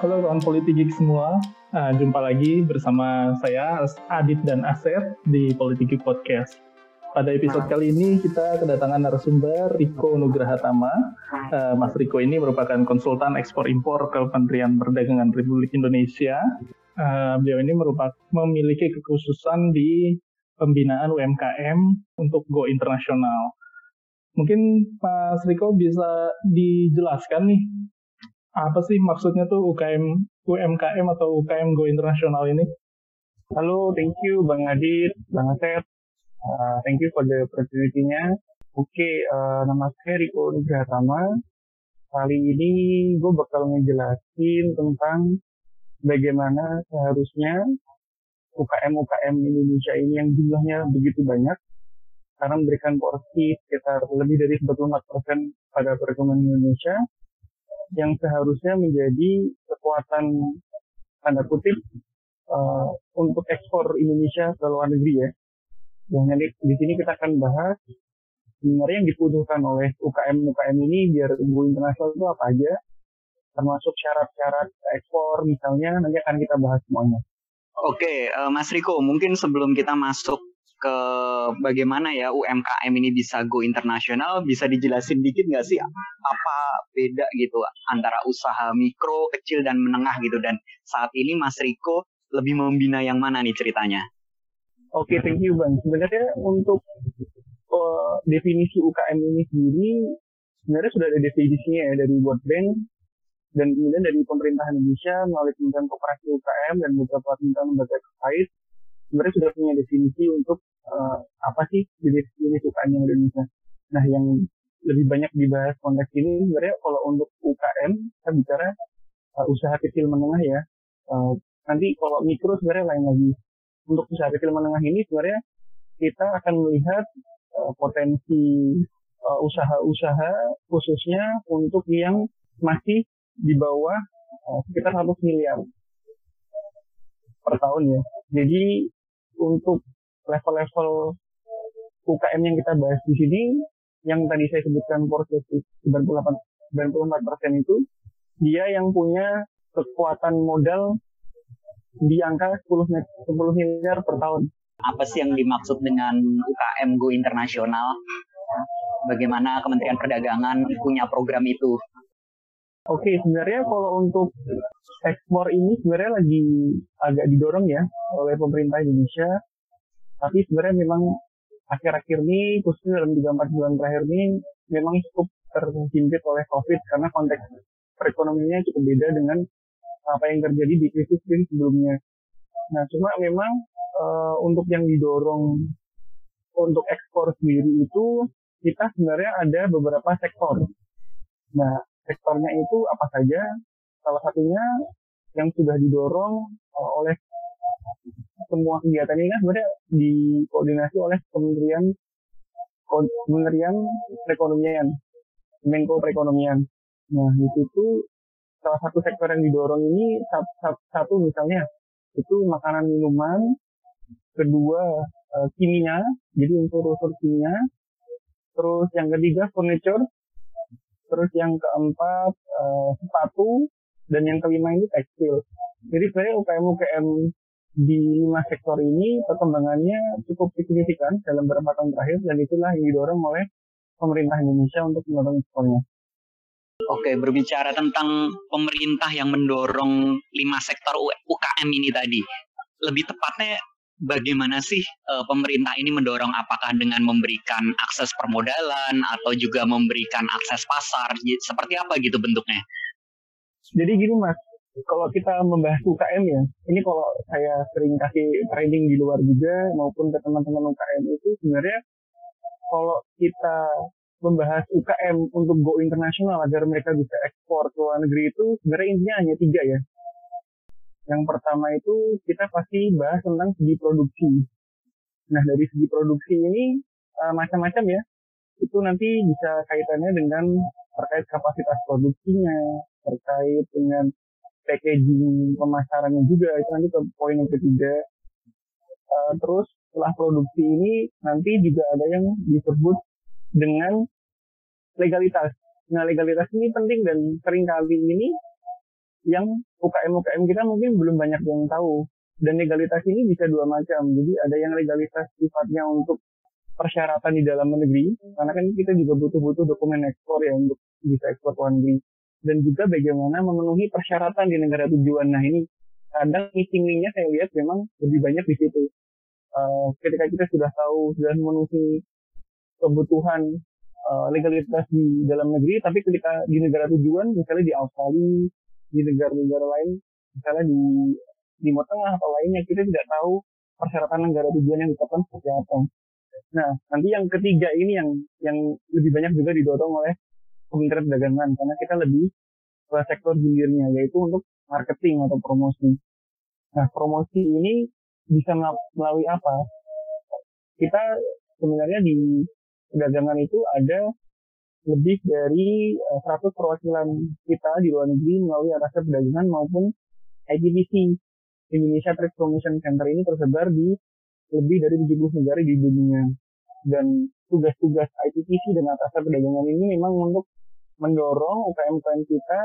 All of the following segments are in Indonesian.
Halo kawan politik semua, uh, jumpa lagi bersama saya Adit dan Asep di Politik Podcast. Pada episode kali ini kita kedatangan narasumber Riko Nugraha Tama. Uh, Mas Riko ini merupakan konsultan ekspor impor Kementerian Perdagangan Republik Indonesia. Uh, beliau ini merupakan memiliki kekhususan di pembinaan UMKM untuk go internasional. Mungkin Mas Riko bisa dijelaskan nih apa sih maksudnya tuh UKM UMKM atau UKM Go Internasional ini? Halo, thank you Bang Adit, Bang Asep. Uh, thank you for the opportunity-nya. Oke, okay, uh, nama saya Riko Nugratama. Kali ini gue bakal ngejelasin tentang bagaimana seharusnya UKM-UKM Indonesia ini yang jumlahnya begitu banyak karena memberikan porsi sekitar lebih dari 44% pada perekonomian Indonesia yang seharusnya menjadi kekuatan tanda kutip uh, untuk ekspor Indonesia ke luar negeri ya. Yang nanti di sini kita akan bahas sebenarnya yang dibutuhkan oleh UKM UKM ini biar go internasional itu apa aja, termasuk syarat-syarat ekspor misalnya nanti akan kita bahas semuanya. Oke, uh, Mas Riko, mungkin sebelum kita masuk ke bagaimana ya UMKM ini bisa go internasional, bisa dijelasin dikit nggak sih apa beda gitu antara usaha mikro, kecil dan menengah gitu dan saat ini Mas Riko lebih membina yang mana nih ceritanya? Oke, okay, thank you Bang. Sebenarnya untuk uh, definisi UKM ini sendiri sebenarnya sudah ada definisinya ya dari World Bank dan kemudian dari pemerintah Indonesia melalui Kementerian Koperasi UKM dan beberapa kementerian lembaga terkait sebenarnya sudah punya definisi untuk uh, apa sih jenis-jenis UKM yang Indonesia. Nah, yang lebih banyak dibahas konteks ini sebenarnya kalau untuk UKM kita bicara uh, usaha kecil menengah ya. Uh, nanti kalau mikro sebenarnya lain lagi. Untuk usaha kecil menengah ini sebenarnya kita akan melihat uh, potensi usaha-usaha khususnya untuk yang masih di bawah uh, sekitar 100 miliar per tahun ya. Jadi untuk level-level UKM yang kita bahas di sini, yang tadi saya sebutkan porsi 98 94 persen itu, dia yang punya kekuatan modal di angka 10, 10 miliar per tahun. Apa sih yang dimaksud dengan UKM Go Internasional? Bagaimana Kementerian Perdagangan punya program itu? Oke, sebenarnya kalau untuk ekspor ini sebenarnya lagi agak didorong ya oleh pemerintah Indonesia tapi sebenarnya memang akhir-akhir ini khususnya dalam 3-4 bulan terakhir ini memang cukup terhimpit oleh COVID karena konteks perekonomiannya cukup beda dengan apa yang terjadi di krisis krisis sebelumnya. Nah, cuma memang uh, untuk yang didorong untuk ekspor sendiri itu kita sebenarnya ada beberapa sektor. Nah, sektornya itu apa saja? Salah satunya yang sudah didorong uh, oleh semua kegiatan ini kan sebenarnya dikoordinasi oleh Kementerian Kementerian Perekonomian, Menko Perekonomian. Nah, di situ salah satu sektor yang didorong ini satu, misalnya itu makanan minuman, kedua uh, kimia, jadi unsur-unsur kimia, terus yang ketiga furniture, terus yang keempat uh, sepatu, dan yang kelima ini tekstil. Jadi sebenarnya UKM-UKM di lima sektor ini perkembangannya cukup signifikan dalam beberapa tahun terakhir dan itulah yang didorong oleh pemerintah Indonesia untuk mendorong ekspornya. Oke, berbicara tentang pemerintah yang mendorong lima sektor UKM ini tadi, lebih tepatnya bagaimana sih uh, pemerintah ini mendorong apakah dengan memberikan akses permodalan atau juga memberikan akses pasar seperti apa gitu bentuknya? Jadi gini mas, kalau kita membahas UKM ya, ini kalau saya sering kasih training di luar juga maupun ke teman-teman UKM itu sebenarnya kalau kita membahas UKM untuk go internasional agar mereka bisa ekspor ke luar negeri itu sebenarnya intinya hanya tiga ya. Yang pertama itu kita pasti bahas tentang segi produksi. Nah dari segi produksi ini uh, macam-macam ya. Itu nanti bisa kaitannya dengan terkait kapasitas produksinya, terkait dengan packaging pemasarannya juga itu nanti ke poin yang ketiga uh, terus setelah produksi ini nanti juga ada yang disebut dengan legalitas nah legalitas ini penting dan sering kali ini yang UKM-UKM kita mungkin belum banyak yang tahu. Dan legalitas ini bisa dua macam. Jadi ada yang legalitas sifatnya untuk persyaratan di dalam negeri, karena kan kita juga butuh-butuh dokumen ekspor ya untuk bisa ekspor ke luar negeri. Dan juga bagaimana memenuhi persyaratan di negara tujuan. Nah ini kadang link-nya saya lihat memang lebih banyak di situ. Uh, ketika kita sudah tahu, sudah memenuhi kebutuhan uh, legalitas di dalam negeri, tapi ketika di negara tujuan, misalnya di Australia, di negara-negara lain, misalnya di Timur Tengah atau lainnya, kita tidak tahu persyaratan negara tujuan yang ditetapkan seperti apa. Nah, nanti yang ketiga ini yang yang lebih banyak juga didorong oleh Kementerian Perdagangan karena kita lebih ke sektor hilirnya yaitu untuk marketing atau promosi. Nah, promosi ini bisa melalui apa? Kita sebenarnya di perdagangan itu ada lebih dari 100 eh, perwakilan kita di luar negeri melalui atas perdagangan maupun ITBC Indonesia Trade Promotion Center ini tersebar di lebih dari 70 negara di dunia. Dan tugas-tugas ITTC dan atas perdagangan ini memang untuk mendorong UKM-UKM kita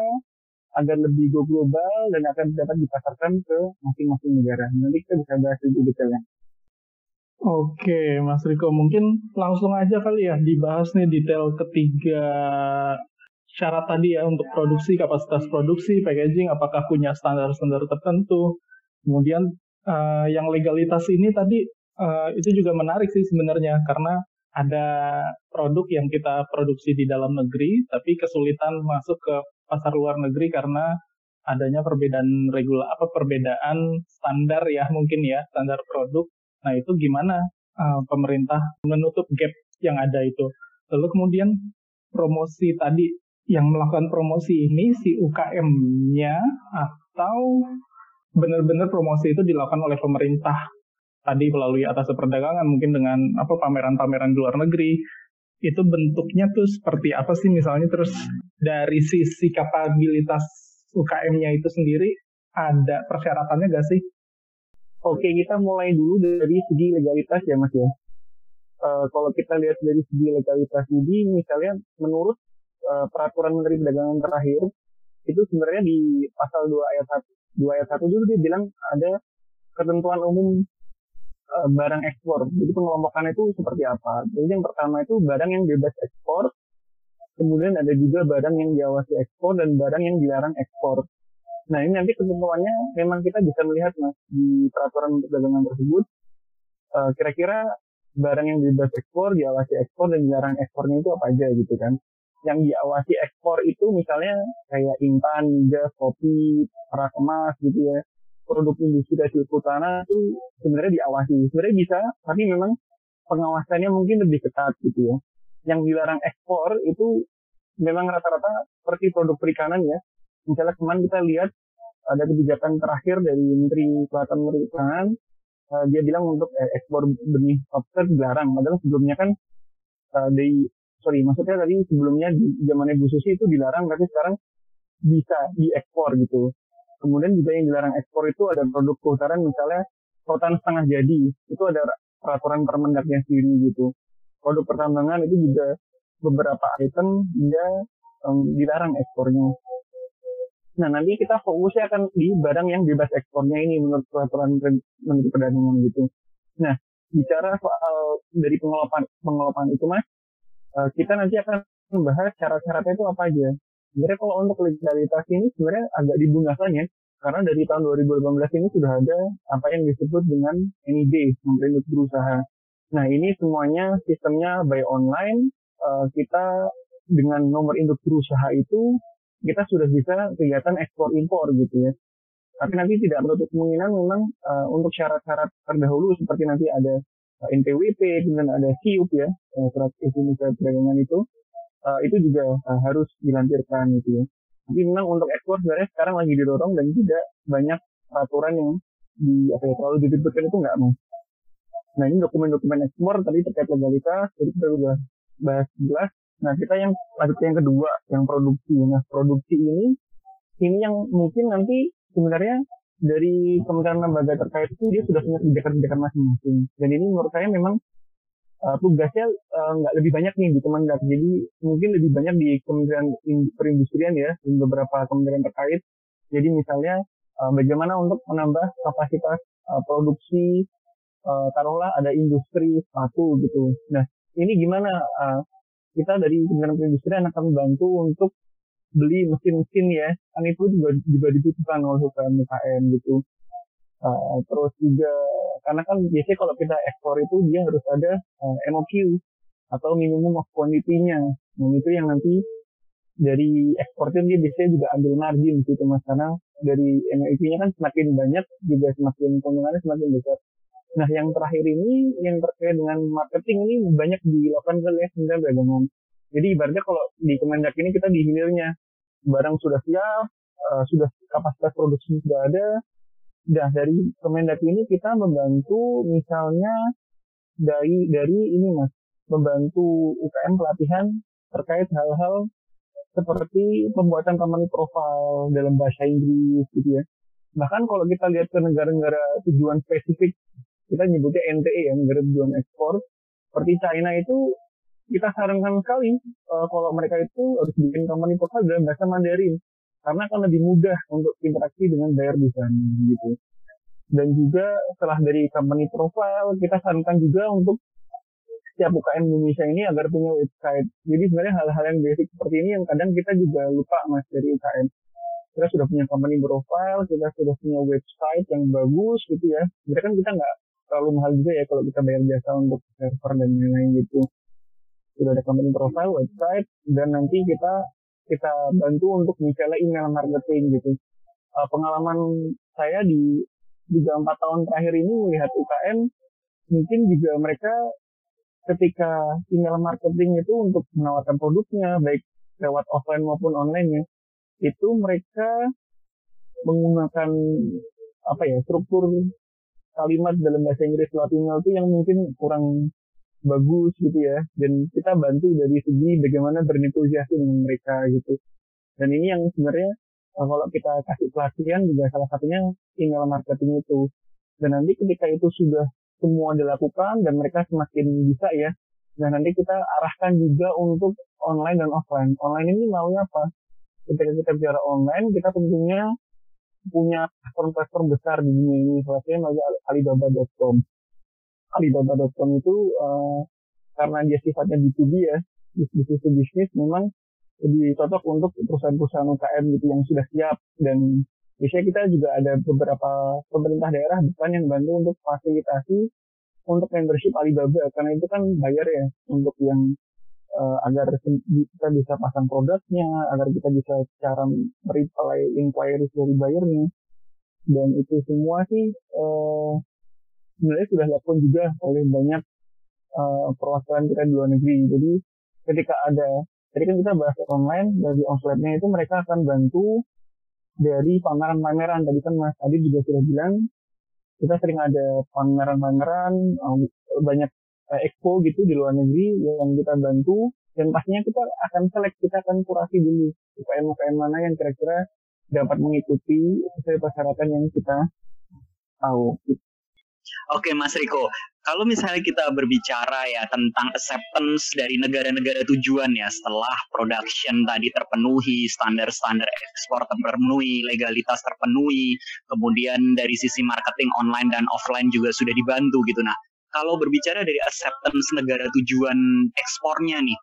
agar lebih go global dan akan dapat dipasarkan ke masing-masing negara. Nanti kita bisa bahas lebih detailnya. Oke, Mas Riko, mungkin langsung aja kali ya dibahas nih detail ketiga syarat tadi ya untuk produksi, kapasitas produksi, packaging, apakah punya standar-standar tertentu. Kemudian uh, yang legalitas ini tadi uh, itu juga menarik sih sebenarnya karena ada produk yang kita produksi di dalam negeri tapi kesulitan masuk ke pasar luar negeri karena adanya perbedaan regula apa perbedaan standar ya mungkin ya standar produk. Nah itu gimana uh, pemerintah menutup gap yang ada itu. Lalu kemudian promosi tadi yang melakukan promosi ini si UKM-nya atau benar-benar promosi itu dilakukan oleh pemerintah tadi melalui atas perdagangan mungkin dengan apa pameran-pameran di luar negeri itu bentuknya tuh seperti apa sih misalnya terus dari sisi kapabilitas UKM-nya itu sendiri ada persyaratannya gak sih? Oke kita mulai dulu dari segi legalitas ya mas ya. Uh, kalau kita lihat dari segi legalitas ini misalnya menurut uh, peraturan Menteri Perdagangan terakhir itu sebenarnya di pasal 2 ayat 1 2 ayat 1 dulu dia bilang ada ketentuan umum uh, barang ekspor. Jadi pengelompokan itu seperti apa? Jadi yang pertama itu barang yang bebas ekspor, kemudian ada juga barang yang diawasi ekspor dan barang yang dilarang ekspor. Nah ini nanti ketentuannya memang kita bisa melihat mas di peraturan perdagangan tersebut kira kira-kira barang yang bebas ekspor, diawasi ekspor dan dilarang ekspornya itu apa aja gitu kan. Yang diawasi ekspor itu misalnya kayak intan, gas, kopi, perak emas gitu ya produk industri dari tanah itu sebenarnya diawasi. Sebenarnya bisa, tapi memang pengawasannya mungkin lebih ketat gitu ya. Yang dilarang ekspor itu memang rata-rata seperti produk perikanan ya. Misalnya kemarin kita lihat ada kebijakan terakhir dari Menteri Kelautan Perikanan, uh, dia bilang untuk eh, ekspor benih lobster dilarang. Padahal sebelumnya kan dari sorry maksudnya tadi sebelumnya di zaman Bu Susi itu dilarang, tapi sekarang bisa diekspor gitu. Kemudian juga yang dilarang ekspor itu ada produk kehutanan misalnya rotan setengah jadi. Itu ada peraturan permendaknya sendiri gitu. Produk pertambangan itu juga beberapa item dia um, dilarang ekspornya. Nah nanti kita fokusnya akan di barang yang bebas ekspornya ini menurut peraturan Menteri Perdagangan gitu. Nah bicara soal dari pengelolaan pengelolaan itu mas, uh, kita nanti akan membahas syarat-syaratnya itu apa aja sebenarnya kalau untuk legalitas ini sebenarnya agak dibungahkan ya karena dari tahun 2018 ini sudah ada apa yang disebut dengan NIB Menteri Induk Berusaha. Nah ini semuanya sistemnya by online uh, kita dengan nomor induk berusaha itu kita sudah bisa kegiatan ekspor impor gitu ya. Tapi nanti tidak menutup kemungkinan memang uh, untuk syarat-syarat terdahulu seperti nanti ada uh, NPWP, kemudian ada SIUP ya, surat izin perdagangan itu, uh, itu juga uh, harus dilampirkan gitu ya. Tapi memang untuk ekspor sebenarnya sekarang lagi didorong dan tidak banyak peraturan yang di apa ya terlalu diribetkan itu nggak mau. Nah ini dokumen-dokumen ekspor tadi terkait legalitas, jadi kita sudah bahas jelas. Nah kita yang lanjut yang kedua, yang produksi. Nah produksi ini, ini yang mungkin nanti sebenarnya dari kementerian lembaga terkait itu dia sudah punya kebijakan-kebijakan masing-masing. Dan ini menurut saya memang uh, tugasnya eh, nggak uh, lebih banyak nih di Kemendak. Jadi mungkin lebih banyak di Kementerian Perindustrian ya, di beberapa kementerian terkait Jadi misalnya uh, bagaimana untuk menambah kapasitas uh, produksi uh, taruhlah ada industri sepatu gitu. Nah ini gimana uh, kita dari Kementerian Perindustrian akan membantu untuk beli mesin-mesin ya kan itu juga juga dibutuhkan oleh UKM UKM gitu uh, terus juga karena kan biasanya kalau kita ekspor itu dia harus ada uh, MOQ atau minimum of quantity-nya. Nah itu yang nanti dari ekspor itu dia biasanya juga ambil margin gitu mas. Karena dari MOQ-nya kan semakin banyak juga semakin keuntungannya semakin besar. Nah yang terakhir ini yang terkait dengan marketing ini banyak dilakukan oleh Kementerian Perdagangan jadi ibaratnya kalau di Kemendak ini kita di hilirnya. Barang sudah siap, uh, sudah kapasitas produksi sudah ada. Nah dari Kemendak ini kita membantu misalnya dari dari ini mas, membantu UKM pelatihan terkait hal-hal seperti pembuatan company profile dalam bahasa Inggris gitu ya. Bahkan kalau kita lihat ke negara-negara tujuan spesifik, kita nyebutnya NTE ya, negara tujuan ekspor, seperti China itu kita sarankan sekali uh, kalau mereka itu harus bikin company profile dalam bahasa Mandarin karena akan lebih mudah untuk interaksi dengan buyer di sana gitu. Dan juga setelah dari company profile kita sarankan juga untuk setiap UKM Indonesia ini agar punya website. Jadi sebenarnya hal-hal yang basic seperti ini yang kadang kita juga lupa mas dari UKM. Kita sudah punya company profile, kita sudah punya website yang bagus gitu ya. Sebenarnya kan kita nggak terlalu mahal juga ya kalau kita bayar jasa untuk server dan lain-lain gitu sudah ada company profile, website, dan nanti kita kita bantu untuk misalnya email marketing gitu. Uh, pengalaman saya di tiga empat tahun terakhir ini melihat UKM mungkin juga mereka ketika email marketing itu untuk menawarkan produknya baik lewat offline maupun online ya itu mereka menggunakan apa ya struktur kalimat dalam bahasa Inggris email itu yang mungkin kurang bagus gitu ya. Dan kita bantu dari segi bagaimana bernegosiasi dengan mereka gitu. Dan ini yang sebenarnya eh, kalau kita kasih pelatihan juga salah satunya email marketing itu. Dan nanti ketika itu sudah semua dilakukan dan mereka semakin bisa ya dan nanti kita arahkan juga untuk online dan offline. Online ini maunya apa? Ketika kita bicara online kita tentunya punya platform-platform besar di dunia ini melalui alibaba.com Alibaba.com itu uh, karena dia sifatnya B2B ya, bisnis to bisnis memang lebih cocok untuk perusahaan-perusahaan UKM gitu yang sudah siap. Dan biasanya kita juga ada beberapa pemerintah daerah bukan yang bantu untuk fasilitasi untuk membership Alibaba karena itu kan bayar ya untuk yang uh, agar kita bisa pasang produknya, agar kita bisa cara reply inquiries dari bayarnya dan itu semua sih uh, sebenarnya sudah dilakukan juga oleh banyak uh, perwakilan kita di luar negeri. Jadi ketika ada, jadi kan kita bahas online dari offline-nya itu mereka akan bantu dari pameran-pameran. Tadi kan Mas Adi juga sudah bilang kita sering ada pameran-pameran uh, banyak uh, expo gitu di luar negeri yang kita bantu dan pastinya kita akan select kita akan kurasi dulu UKM-UKM mana yang kira-kira dapat mengikuti sesuai persyaratan yang kita tahu. Gitu. Oke Mas Riko, kalau misalnya kita berbicara ya tentang acceptance dari negara-negara tujuan ya setelah production tadi terpenuhi, standar-standar ekspor terpenuhi, legalitas terpenuhi, kemudian dari sisi marketing online dan offline juga sudah dibantu gitu. Nah, kalau berbicara dari acceptance negara tujuan ekspornya nih,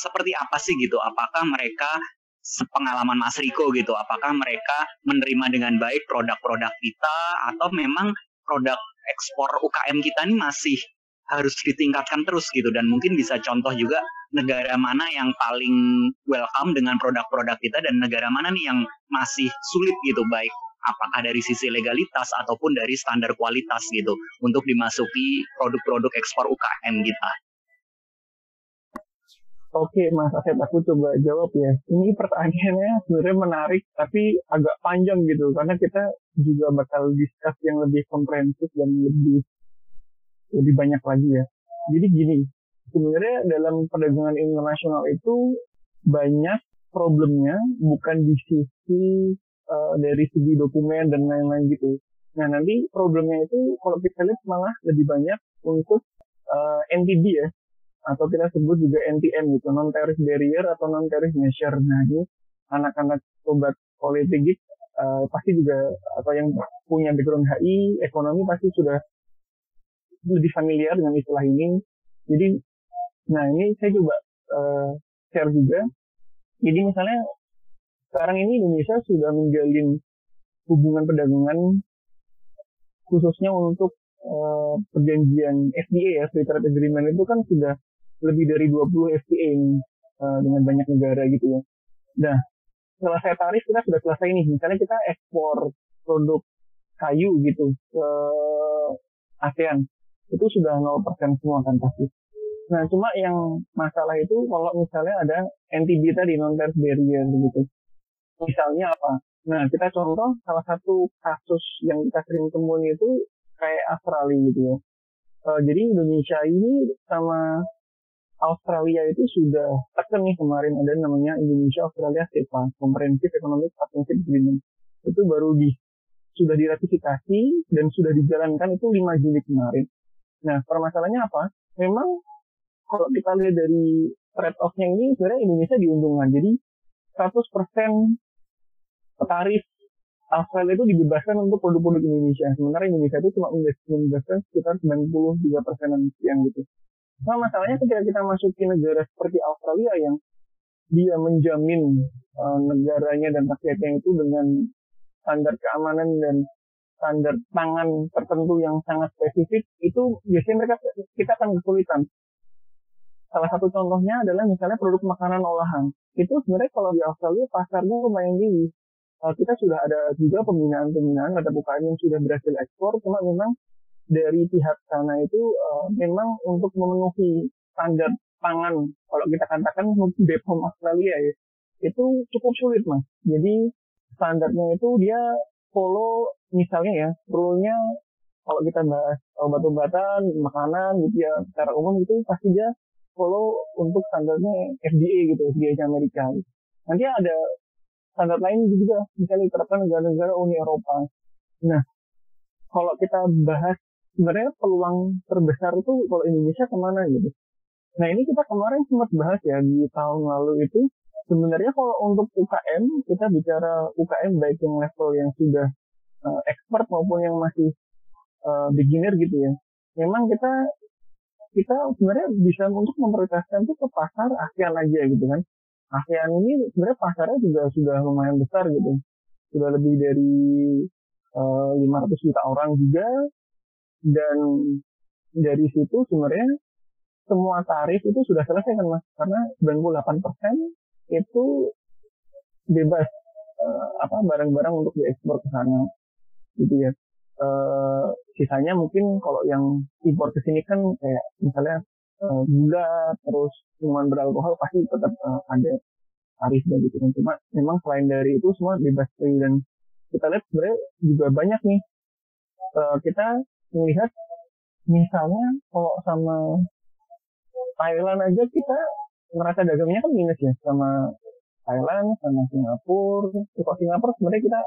seperti apa sih gitu? Apakah mereka sepengalaman Mas Riko gitu, apakah mereka menerima dengan baik produk-produk kita atau memang produk ekspor UKM kita ini masih harus ditingkatkan terus gitu dan mungkin bisa contoh juga negara mana yang paling welcome dengan produk-produk kita dan negara mana nih yang masih sulit gitu baik apakah dari sisi legalitas ataupun dari standar kualitas gitu untuk dimasuki produk-produk ekspor UKM kita. Oke Mas Asep, aku coba jawab ya. Ini pertanyaannya sebenarnya menarik, tapi agak panjang gitu, karena kita juga bakal discuss yang lebih komprehensif dan lebih lebih banyak lagi ya. Jadi gini, sebenarnya dalam perdagangan internasional itu banyak problemnya bukan di sisi uh, dari segi dokumen dan lain-lain gitu. Nah nanti problemnya itu kalau kita lihat malah lebih banyak untuk uh, eh, NTB ya, atau kita sebut juga NTM gitu non tariff barrier atau non tariff measure nah ini anak-anak sobat politik uh, pasti juga atau yang punya background HI ekonomi pasti sudah lebih familiar dengan istilah ini. Jadi, nah ini saya coba uh, share juga. Jadi misalnya sekarang ini Indonesia sudah menjalin hubungan perdagangan khususnya untuk uh, perjanjian FTA ya, Free Trade Agreement itu kan sudah lebih dari 20 FTA uh, dengan banyak negara gitu ya. Nah, saya tarif kita sudah selesai nih. Misalnya kita ekspor produk kayu gitu ke ASEAN. Itu sudah 0% semua kan pasti. Nah, cuma yang masalah itu kalau misalnya ada NTB tadi, non-tariff barrier gitu. Misalnya apa? Nah, kita contoh salah satu kasus yang kita sering temuin itu kayak Australia gitu ya. Uh, jadi Indonesia ini sama Australia itu sudah tekan nih kemarin ada namanya Indonesia Australia CEPA Comprehensive Economic Partnership Agreement itu baru di sudah diratifikasi dan sudah dijalankan itu 5 Juli kemarin. Nah permasalahannya apa? Memang kalau kita lihat dari trade off-nya ini sebenarnya Indonesia diuntungkan. Jadi 100% tarif Australia itu dibebaskan untuk produk-produk Indonesia. Sementara Indonesia itu cuma membebaskan sekitar 93 persenan sekian gitu. Nah masalahnya ketika kita masuk ke negara seperti Australia yang dia menjamin uh, negaranya dan rakyatnya itu dengan standar keamanan dan standar pangan tertentu yang sangat spesifik itu biasanya mereka kita akan kesulitan. Salah satu contohnya adalah misalnya produk makanan olahan. Itu sebenarnya kalau di Australia pasarnya lumayan tinggi. Uh, kita sudah ada juga pembinaan-pembinaan ada UKM yang sudah berhasil ekspor, cuma memang dari pihak sana itu uh, memang untuk memenuhi standar pangan kalau kita katakan BPOM Australia ya itu cukup sulit mas. Jadi standarnya itu dia follow misalnya ya rule-nya kalau kita bahas obat-obatan makanan gitu ya secara umum itu pasti dia follow untuk standarnya FDA gitu FDA Amerika. Nanti ada standar lain juga misalnya diterapkan negara-negara Uni Eropa. Nah kalau kita bahas sebenarnya peluang terbesar itu kalau Indonesia ke mana gitu. Nah ini kita kemarin sempat bahas ya di tahun lalu itu sebenarnya kalau untuk UKM kita bicara UKM baik yang level yang sudah uh, expert maupun yang masih uh, beginner gitu ya. Memang kita kita sebenarnya bisa untuk memprioritaskan itu ke pasar ASEAN aja gitu kan. ASEAN ini sebenarnya pasarnya juga sudah lumayan besar gitu. Sudah lebih dari uh, eh, 500 juta orang juga dan dari situ sebenarnya semua tarif itu sudah selesai kan mas? Karena 98% itu bebas uh, apa barang-barang untuk diekspor ke sana gitu ya. Uh, sisanya mungkin kalau yang impor ke sini kan kayak misalnya uh, gula terus minuman beralkohol pasti tetap uh, ada tarifnya gitu kan. Cuma memang selain dari itu semua bebas dan kita lihat sebenarnya juga banyak nih uh, kita melihat misalnya kalau sama Thailand aja kita ngerasa dagangnya kan minus ya sama Thailand sama Singapura. Kalau Singapura sebenarnya kita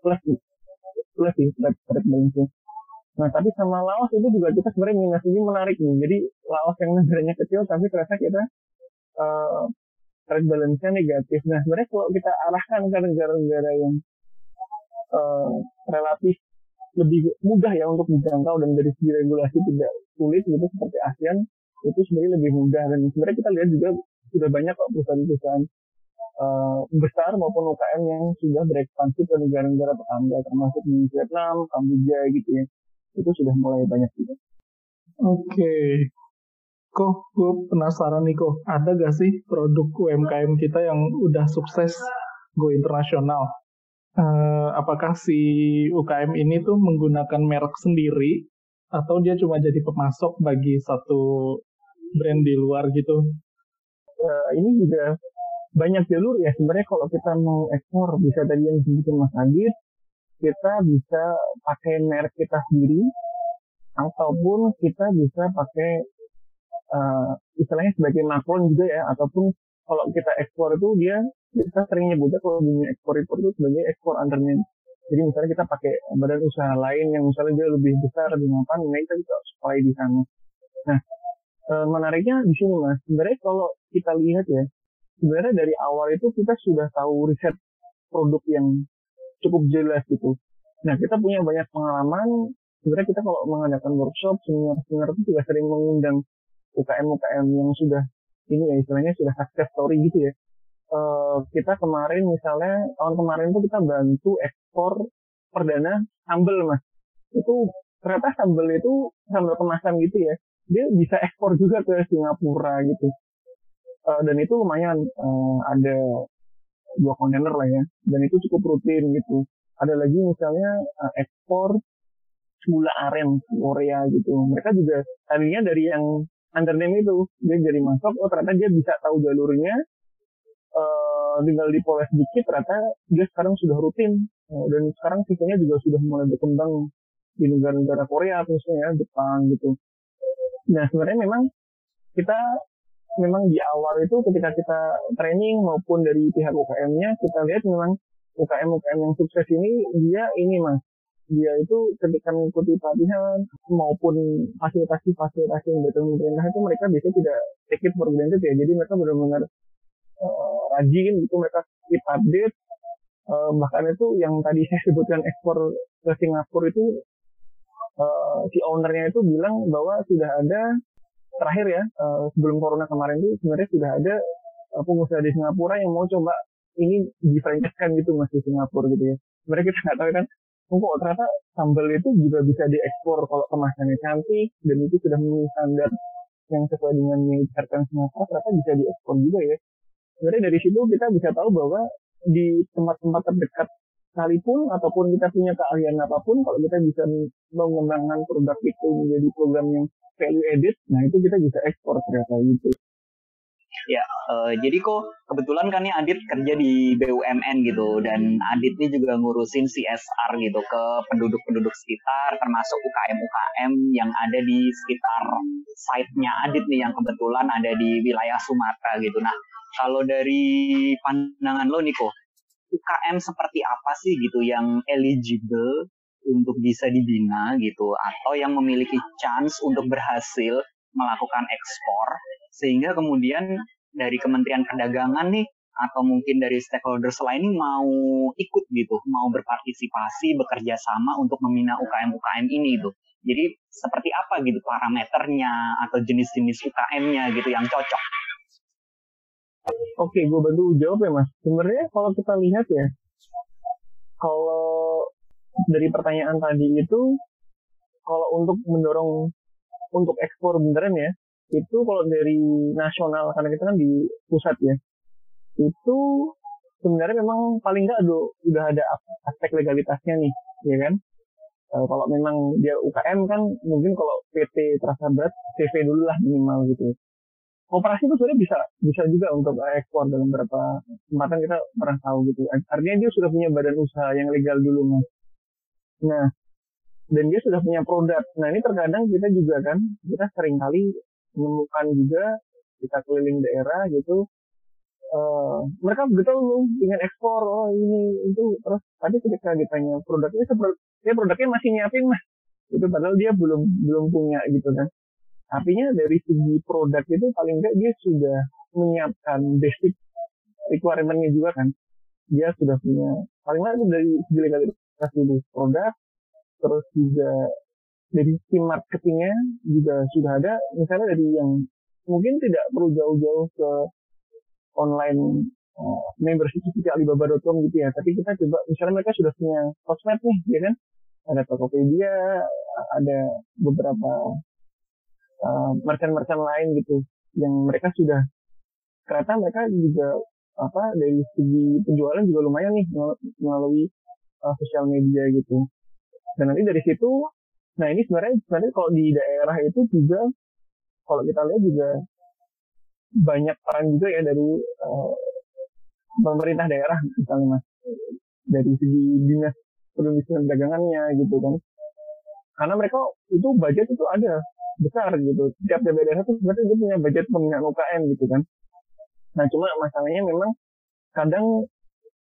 plus plus sih trade trade balance nah tapi sama Laos itu juga kita sebenarnya minus. Ini menarik nih. Jadi Laos yang negaranya kecil tapi ternyata kita uh, trade balance-nya negatif. Nah sebenarnya kalau kita arahkan ke negara-negara yang uh, relatif lebih mudah ya untuk dijangkau dan dari segi regulasi tidak sulit gitu seperti ASEAN itu sebenarnya lebih mudah dan sebenarnya kita lihat juga sudah banyak kok perusahaan-perusahaan uh, besar maupun UKM yang sudah berekspansi ke negara-negara tetangga termasuk di Vietnam, Kamboja gitu ya itu sudah mulai banyak juga. Oke, okay. kok gue penasaran nih kok ada gak sih produk UMKM kita yang udah sukses go internasional? uh, apakah si UKM ini tuh menggunakan merek sendiri atau dia cuma jadi pemasok bagi satu brand di luar gitu? Uh, ini juga banyak jalur ya sebenarnya kalau kita mau ekspor bisa tadi yang disebutin Mas Adit kita bisa pakai merek kita sendiri ataupun kita bisa pakai uh, istilahnya sebagai makron juga ya ataupun kalau kita ekspor itu dia kita sering nyebutnya kalau dunia ekspor itu sebagai ekspor underman. Jadi misalnya kita pakai badan usaha lain yang misalnya dia lebih besar lebih mapan, nah kita bisa supply di sana. Nah, e, menariknya di sini mas, sebenarnya kalau kita lihat ya, sebenarnya dari awal itu kita sudah tahu riset produk yang cukup jelas gitu. Nah kita punya banyak pengalaman. Sebenarnya kita kalau mengadakan workshop, seminar-seminar itu juga sering mengundang UKM-UKM yang sudah ini ya istilahnya sudah success story gitu ya. Uh, kita kemarin misalnya tahun kemarin itu kita bantu ekspor perdana sambel mas. Itu ternyata sambel itu sambal kemasan gitu ya. Dia bisa ekspor juga ke Singapura gitu. Uh, dan itu lumayan uh, ada dua kontainer lah ya. Dan itu cukup rutin gitu. Ada lagi misalnya uh, ekspor gula aren Korea gitu. Mereka juga tadinya dari yang undername itu dia jadi masuk, oh ternyata dia bisa tahu jalurnya, uh, tinggal dipoles dikit ternyata dia sekarang sudah rutin. Uh, dan sekarang sisanya juga sudah mulai berkembang di negara-negara Korea khususnya ya, Jepang gitu. Nah sebenarnya memang kita memang di awal itu ketika kita training maupun dari pihak UKM-nya kita lihat memang UKM-UKM yang sukses ini dia ini mas. Dia itu ketika mengikuti pelatihan maupun fasilitasi-fasilitasi yang datang pemerintah itu mereka biasanya tidak take it for granted ya. Jadi mereka benar-benar uh, rajin gitu mereka keep update uh, bahkan itu yang tadi saya sebutkan ekspor ke Singapura itu uh, si ownernya itu bilang bahwa sudah ada terakhir ya uh, sebelum corona kemarin itu sebenarnya sudah ada uh, pengusaha di Singapura yang mau coba ini di franchise gitu mas Singapura gitu ya. Mereka kita nggak tahu kan, oh ternyata sambal itu juga bisa diekspor kalau kemasannya cantik dan itu sudah memenuhi standar yang sesuai dengan yang diharapkan Singapura ternyata bisa diekspor juga ya. Sebenarnya dari situ kita bisa tahu bahwa di tempat-tempat terdekat sekalipun ataupun kita punya keahlian apa pun kalau kita bisa mengembangkan produk itu menjadi program yang value added nah itu kita bisa ekspor ternyata gitu Ya, uh, jadi kok kebetulan kan nih Adit kerja di BUMN gitu dan Adit ini juga ngurusin CSR gitu ke penduduk-penduduk sekitar termasuk UKM-UKM yang ada di sekitar site-nya Adit nih yang kebetulan ada di wilayah Sumatera gitu. Nah, kalau dari pandangan lo nih kok UKM seperti apa sih gitu yang eligible untuk bisa dibina gitu atau yang memiliki chance untuk berhasil melakukan ekspor sehingga kemudian dari Kementerian Perdagangan nih atau mungkin dari stakeholders lain ini mau ikut gitu, mau berpartisipasi, bekerja sama untuk membina UKM-UKM ini gitu. Jadi seperti apa gitu parameternya atau jenis-jenis UKM-nya gitu yang cocok? Oke, gue bantu jawab ya mas. Sebenarnya kalau kita lihat ya, kalau dari pertanyaan tadi itu, kalau untuk mendorong untuk ekspor beneran ya, itu kalau dari nasional karena kita kan di pusat ya itu sebenarnya memang paling nggak udah ada aspek legalitasnya nih ya kan e, kalau memang dia UKM kan mungkin kalau PT terasa berat CV dulu lah minimal gitu Operasi itu sebenarnya bisa bisa juga untuk ekspor dalam beberapa kesempatan kita pernah tahu gitu. Artinya dia sudah punya badan usaha yang legal dulu mas. Nah dan dia sudah punya produk. Nah ini terkadang kita juga kan kita sering kali menemukan juga kita keliling daerah gitu uh, mereka betul loh ingin ekspor oh ini itu terus tadi ketika ditanya produknya seperti dia produknya masih nyiapin mah itu padahal dia belum belum punya gitu kan artinya dari segi produk itu paling enggak dia sudah menyiapkan basic requirementnya juga kan. Dia sudah punya paling enggak dari segi legalitas dulu produk terus juga dari tim marketingnya juga sudah ada. Misalnya dari yang mungkin tidak perlu jauh-jauh ke online uh, membership seperti Alibaba.com gitu ya. Tapi kita coba misalnya mereka sudah punya sosmed nih ya kan? Ada Tokopedia ada beberapa uh, merchant-merchant lain gitu yang mereka sudah ternyata mereka juga apa dari segi penjualan juga lumayan nih melalui uh, sosial media gitu. Dan nanti dari situ Nah ini sebenarnya sebenarnya kalau di daerah itu juga kalau kita lihat juga banyak peran juga ya dari uh, pemerintah daerah misalnya mas. Dari segi dinas perindustrian dagangannya gitu kan. Karena mereka itu budget itu ada besar gitu setiap daerah itu sebenarnya dia punya budget pembinaan UKM gitu kan nah cuma masalahnya memang kadang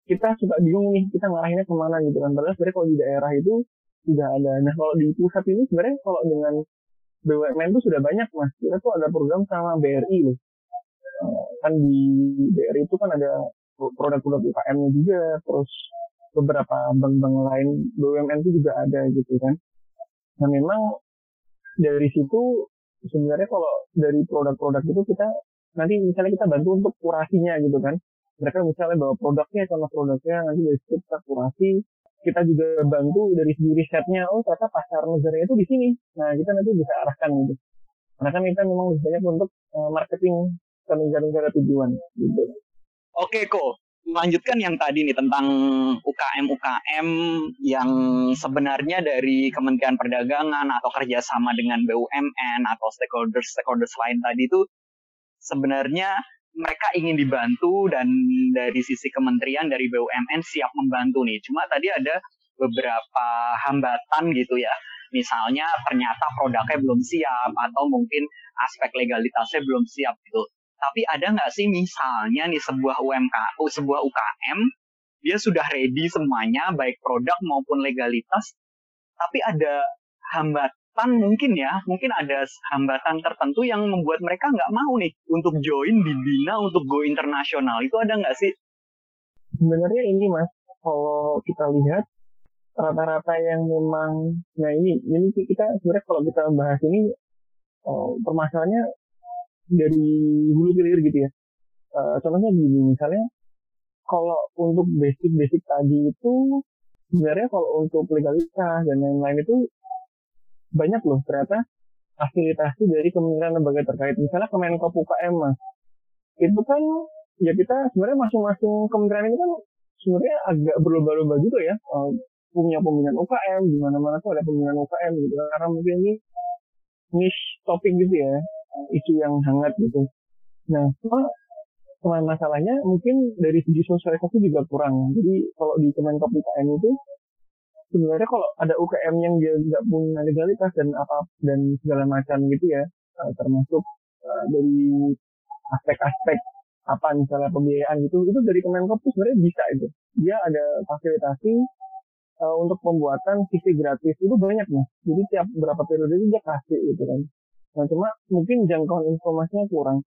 kita suka bingung nih kita ngarahinnya ke mana gitu kan padahal sebenarnya kalau di daerah itu sudah ada. Nah kalau di pusat ini sebenarnya kalau dengan BUMN itu sudah banyak mas. Kita tuh ada program sama BRI loh. Uh, kan di BRI itu kan ada produk-produk UKM-nya juga, terus beberapa bank-bank lain BUMN itu juga ada gitu kan. Nah memang dari situ sebenarnya kalau dari produk-produk itu kita nanti misalnya kita bantu untuk kurasinya gitu kan. Mereka misalnya bawa produknya sama produknya nanti dari situ kita kurasi. Kita juga bantu dari segi risetnya, oh ternyata pasar negaranya itu di sini. Nah kita nanti bisa arahkan gitu. Karena kan kita memang lebih banyak untuk uh, marketing ke negara-negara tujuan gitu. Oke kok, melanjutkan yang tadi nih tentang UKM-UKM yang sebenarnya dari Kementerian Perdagangan atau kerjasama dengan BUMN atau stakeholders-stakeholders lain tadi itu sebenarnya mereka ingin dibantu dan dari sisi kementerian dari BUMN siap membantu nih. Cuma tadi ada beberapa hambatan gitu ya. Misalnya ternyata produknya belum siap atau mungkin aspek legalitasnya belum siap gitu. Tapi ada nggak sih misalnya nih sebuah UMK, sebuah UKM, dia sudah ready semuanya, baik produk maupun legalitas, tapi ada hambatan mungkin ya, mungkin ada hambatan tertentu yang membuat mereka nggak mau nih untuk join di Bina untuk go internasional. Itu ada nggak sih? Sebenarnya ini mas, kalau kita lihat rata-rata yang memang, nah ini, ini kita sebenarnya kalau kita bahas ini, oh, permasalahannya dari hulu hilir gitu ya. Uh, contohnya gini, misalnya kalau untuk basic-basic tadi itu sebenarnya kalau untuk legalitas dan lain-lain itu banyak loh ternyata fasilitasi dari kementerian lembaga terkait. Misalnya Kemenkop UKM mas, itu kan ya kita sebenarnya masing-masing kementerian ini kan sebenarnya agak berlomba-lomba juga ya uh, punya pembinaan UKM di mana-mana tuh ada pembinaan UKM gitu karena mungkin ini niche topik gitu ya isu yang hangat gitu. Nah, cuma masalahnya mungkin dari segi sosialisasi juga kurang. Jadi kalau di Kemenkop UKM itu sebenarnya kalau ada UKM yang dia nggak punya legalitas dan apa dan segala macam gitu ya, eh, termasuk uh, dari aspek-aspek apa misalnya pembiayaan gitu, itu dari Kemenkop itu sebenarnya bisa itu. Dia ada fasilitasi uh, untuk pembuatan CV gratis itu banyak nih. Jadi tiap berapa periode itu dia kasih gitu kan. Nah, cuma mungkin jangkauan informasinya kurang.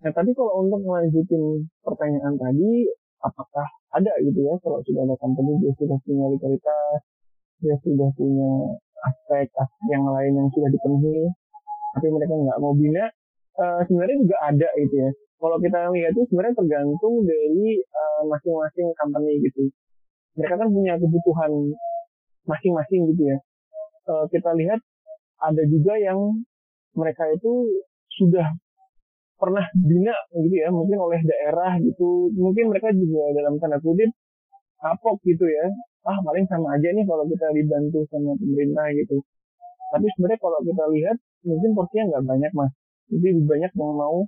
Nah, tadi kalau untuk melanjutin pertanyaan tadi, apakah ada gitu ya, kalau sudah ada company, dia sudah punya legalitas, dia sudah punya aspek, yang lain yang sudah dipenuhi, tapi mereka nggak mau bina, uh, sebenarnya juga ada gitu ya. Kalau kita lihat itu sebenarnya tergantung dari uh, masing-masing company gitu. Mereka kan punya kebutuhan masing-masing gitu ya. Uh, kita lihat ada juga yang mereka itu sudah pernah bina gitu ya mungkin oleh daerah gitu. Mungkin mereka juga dalam tanda kutip kapok gitu ya. Ah paling sama aja nih kalau kita dibantu sama pemerintah gitu. Tapi sebenarnya kalau kita lihat mungkin porsinya nggak banyak mas. Jadi lebih banyak yang mau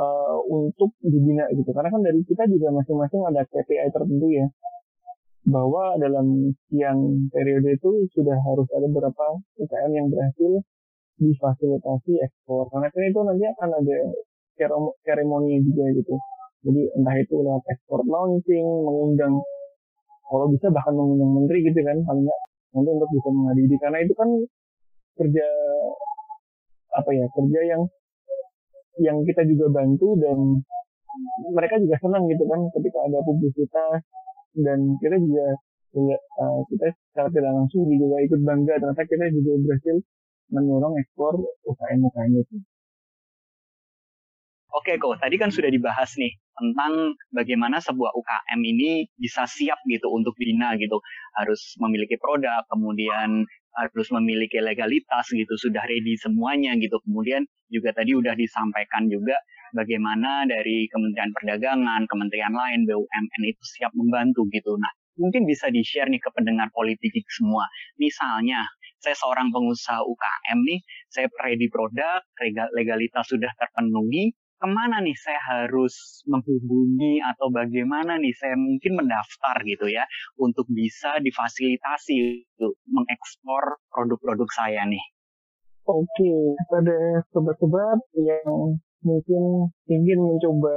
uh, untuk dibina gitu. Karena kan dari kita juga masing-masing ada KPI tertentu ya. Bahwa dalam yang periode itu sudah harus ada beberapa UKM yang berhasil difasilitasi ekspor. Karena kan itu nanti akan ada seremoni juga gitu. Jadi entah itu lewat ekspor launching mengundang kalau bisa bahkan mengundang menteri gitu kan paling nggak nanti untuk bisa menghadiri karena itu kan kerja apa ya kerja yang yang kita juga bantu dan mereka juga senang gitu kan ketika ada publisitas dan kita juga uh, kita secara tidak langsung juga ikut bangga. Ternyata kita juga berhasil mendorong ekspor UKM-UKM itu. Oke kok, tadi kan sudah dibahas nih tentang bagaimana sebuah UKM ini bisa siap gitu untuk bina gitu. Harus memiliki produk, kemudian harus memiliki legalitas gitu, sudah ready semuanya gitu. Kemudian juga tadi udah disampaikan juga bagaimana dari Kementerian Perdagangan, kementerian lain, BUMN itu siap membantu gitu. Nah, mungkin bisa di-share nih ke pendengar politik semua. Misalnya, saya seorang pengusaha UKM nih, saya ready produk, legalitas sudah terpenuhi, ke mana nih saya harus menghubungi atau bagaimana nih saya mungkin mendaftar gitu ya untuk bisa difasilitasi untuk mengekspor produk-produk saya nih. Oke, pada sobat-sobat yang mungkin ingin mencoba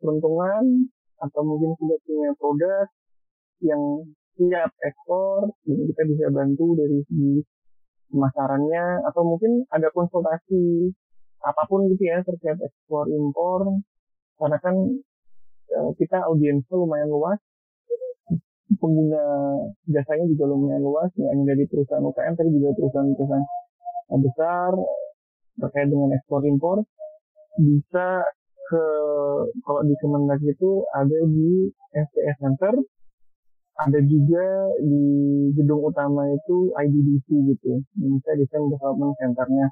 peruntungan atau mungkin sudah punya produk yang siap ekspor, kita bisa bantu dari segi pemasarannya atau mungkin ada konsultasi apa pun gitu ya terkait ekspor impor. Karena kan uh, kita audiensnya lumayan luas. Pengguna jasanya juga lumayan luas. Ya hanya dari perusahaan UKM tapi juga perusahaan-perusahaan besar terkait dengan ekspor impor. Bisa ke kalau di Kemendak itu ada di STS Center ada juga di gedung utama itu IDDC gitu. Indonesia Design Development Centernya.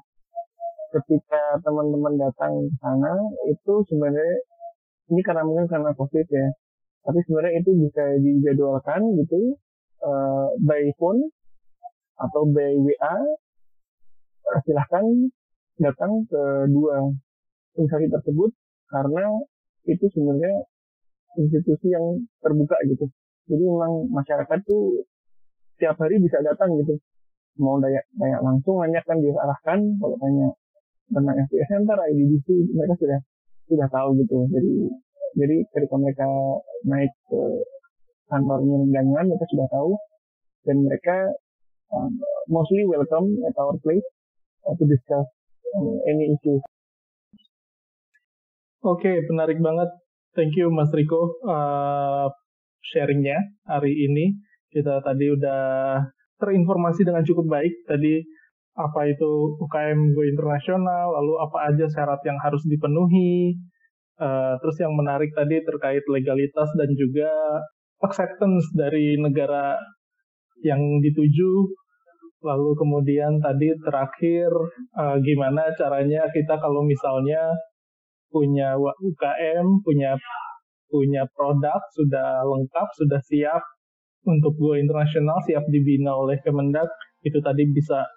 Ketika teman-teman datang ke sana itu sebenarnya ini karena mungkin karena covid ya. Tapi sebenarnya itu bisa dijadwalkan gitu uh, by phone atau by WA silahkan datang ke dua instansi tersebut karena itu sebenarnya institusi yang terbuka gitu jadi memang masyarakat tuh tiap hari bisa datang gitu. Mau tanya langsung nanya kan diarahkan. Kalau tanya tentang FPS Center, IDDC mereka sudah sudah tahu gitu. Jadi jadi ketika mereka naik ke kantornya undangan mereka sudah tahu. Dan mereka um, mostly welcome at our place uh, to discuss um, any issue. Oke, okay, menarik banget. Thank you Mas Riko. Uh, sharingnya hari ini. Kita tadi udah terinformasi dengan cukup baik. Tadi apa itu UKM Go Internasional, lalu apa aja syarat yang harus dipenuhi, Uh, terus yang menarik tadi terkait legalitas dan juga acceptance dari negara yang dituju. Lalu kemudian tadi terakhir uh, gimana caranya kita kalau misalnya punya UKM, punya punya produk sudah lengkap, sudah siap untuk go internasional, siap dibina oleh Kemendak, itu tadi bisa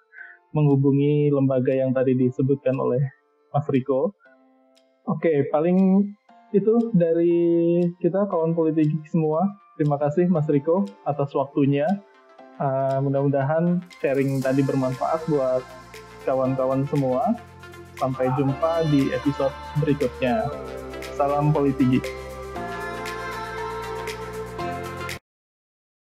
menghubungi lembaga yang tadi disebutkan oleh Mas Riko. Oke, paling itu dari kita kawan politik semua. Terima kasih Mas Riko atas waktunya. Uh, mudah-mudahan sharing tadi bermanfaat buat kawan-kawan semua. Sampai jumpa di episode berikutnya. Salam politik.